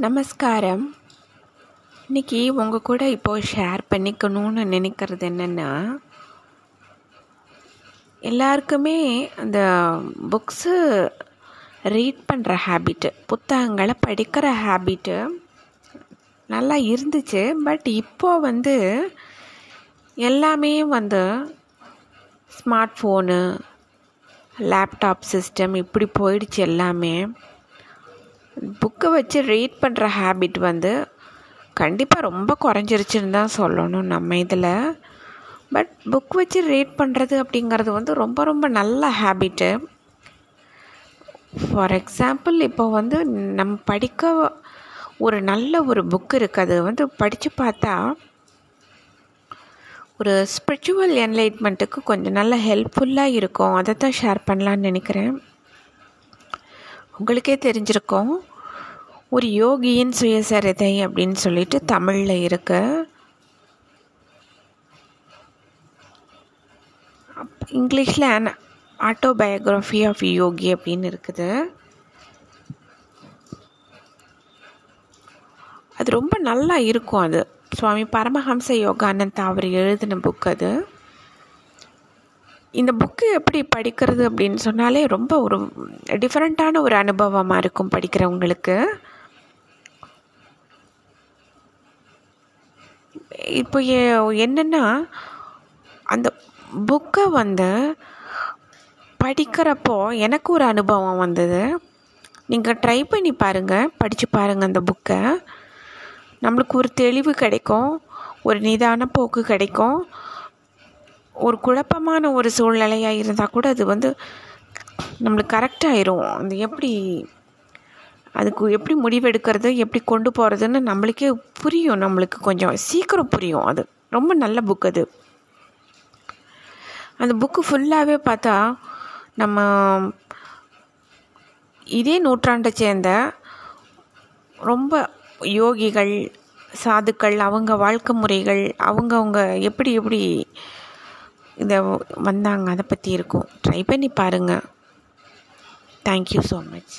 நமஸ்காரம். இன்னைக்கு உங்கள் கூட இப்போ ஷேர் பண்ணிக்கணும்னு நினைக்கிறது என்னென்னா எல்லாருக்குமே அந்த புக்ஸு ரீட் பண்ணுற ஹேபிட்டு புத்தகங்களை படிக்கிற ஹேபிட்டு நல்லா இருந்துச்சு. பட் இப்போ வந்து எல்லாமே வந்து ஸ்மார்ட் ஃபோனு லேப்டாப் சிஸ்டம் இப்படி போயிடுச்சு எல்லாமே. புக்கை வச்சு ரீட் பண்ணுற ஹேபிட் வந்து கண்டிப்பாக ரொம்ப குறைஞ்சிருச்சுன்னு தான் சொல்லணும் நம்ம இதில். பட் புக் வச்சு ரீட் பண்ணுறது அப்படிங்கிறது வந்து ரொம்ப ரொம்ப நல்ல ஹேபிட்டு. ஃபார் எக்ஸாம்பிள் இப்போ வந்து நம்ம படிக்க ஒரு நல்ல ஒரு புக் இருக்குது அது வந்து படித்து பார்த்தா ஒரு ஸ்பிரிச்சுவல் என்லைட்மெண்ட்டுக்கு கொஞ்சம் நல்ல ஹெல்ப்ஃபுல்லாக இருக்கும். அதை தான் ஷேர் பண்ணலான்னு நினைக்கிறேன். உங்களுக்கே தெரிஞ்சிருக்கும். ஒரு யோகியின் சுயசரிதை அப்படின்னு சொல்லிட்டு தமிழில் இருக்கு. இங்கிலீஷில் அன் ஆட்டோபயோக்ராஃபி ஆஃப் யோகி அப்படின்னு இருக்குது. அது ரொம்ப நல்லா இருக்கும் அது. சுவாமி பரமஹம்ச யோகானந்த் அவர் எழுதின புக் அது. இந்த புக்கு எப்படி படிக்கிறது அப்படின்னு சொன்னாலே ரொம்ப ஒரு டிஃப்ரெண்ட்டான ஒரு அனுபவமாக இருக்கும் படிக்கிறவங்களுக்கு. இப்போ என்னென்னா அந்த புக்கை வந்து படிக்கிறப்போ எனக்கு ஒரு அனுபவம் வந்தது. நீங்கள் ட்ரை பண்ணி பாருங்கள் படித்து பாருங்கள் அந்த புக்கை நம்மளுக்கு ஒரு தெளிவு கிடைக்கும் ஒரு நிதான போக்கு கிடைக்கும். ஒரு குழப்பமான ஒரு சூழ்நிலையாக இருந்தால் கூட அது வந்து நம்மளுக்கு கரெக்டாகிரும் அது எப்படி அதுக்கு எப்படி முடிவெடுக்கிறது எப்படி கொண்டு போகிறதுன்னு நம்மளுக்கே புரியும். நம்மளுக்கு கொஞ்சம் சீக்கிரம் புரியும். அது ரொம்ப நல்ல புக் அது. அந்த புக்கு ஃபுல்லாகவே பார்த்தா நம்ம இதே நூற்றாண்டை சேர்ந்த ரொம்ப யோகிகள் சாதுக்கள் அவங்க வாழ்க்கை முறைகள் அவங்கவுங்க எப்படி எப்படி இதை வந்தாங்க. அதை பற்றி இருக்கும். ட்ரை பண்ணி பாருங்கள் தேங்க்யூ ஸோ மச்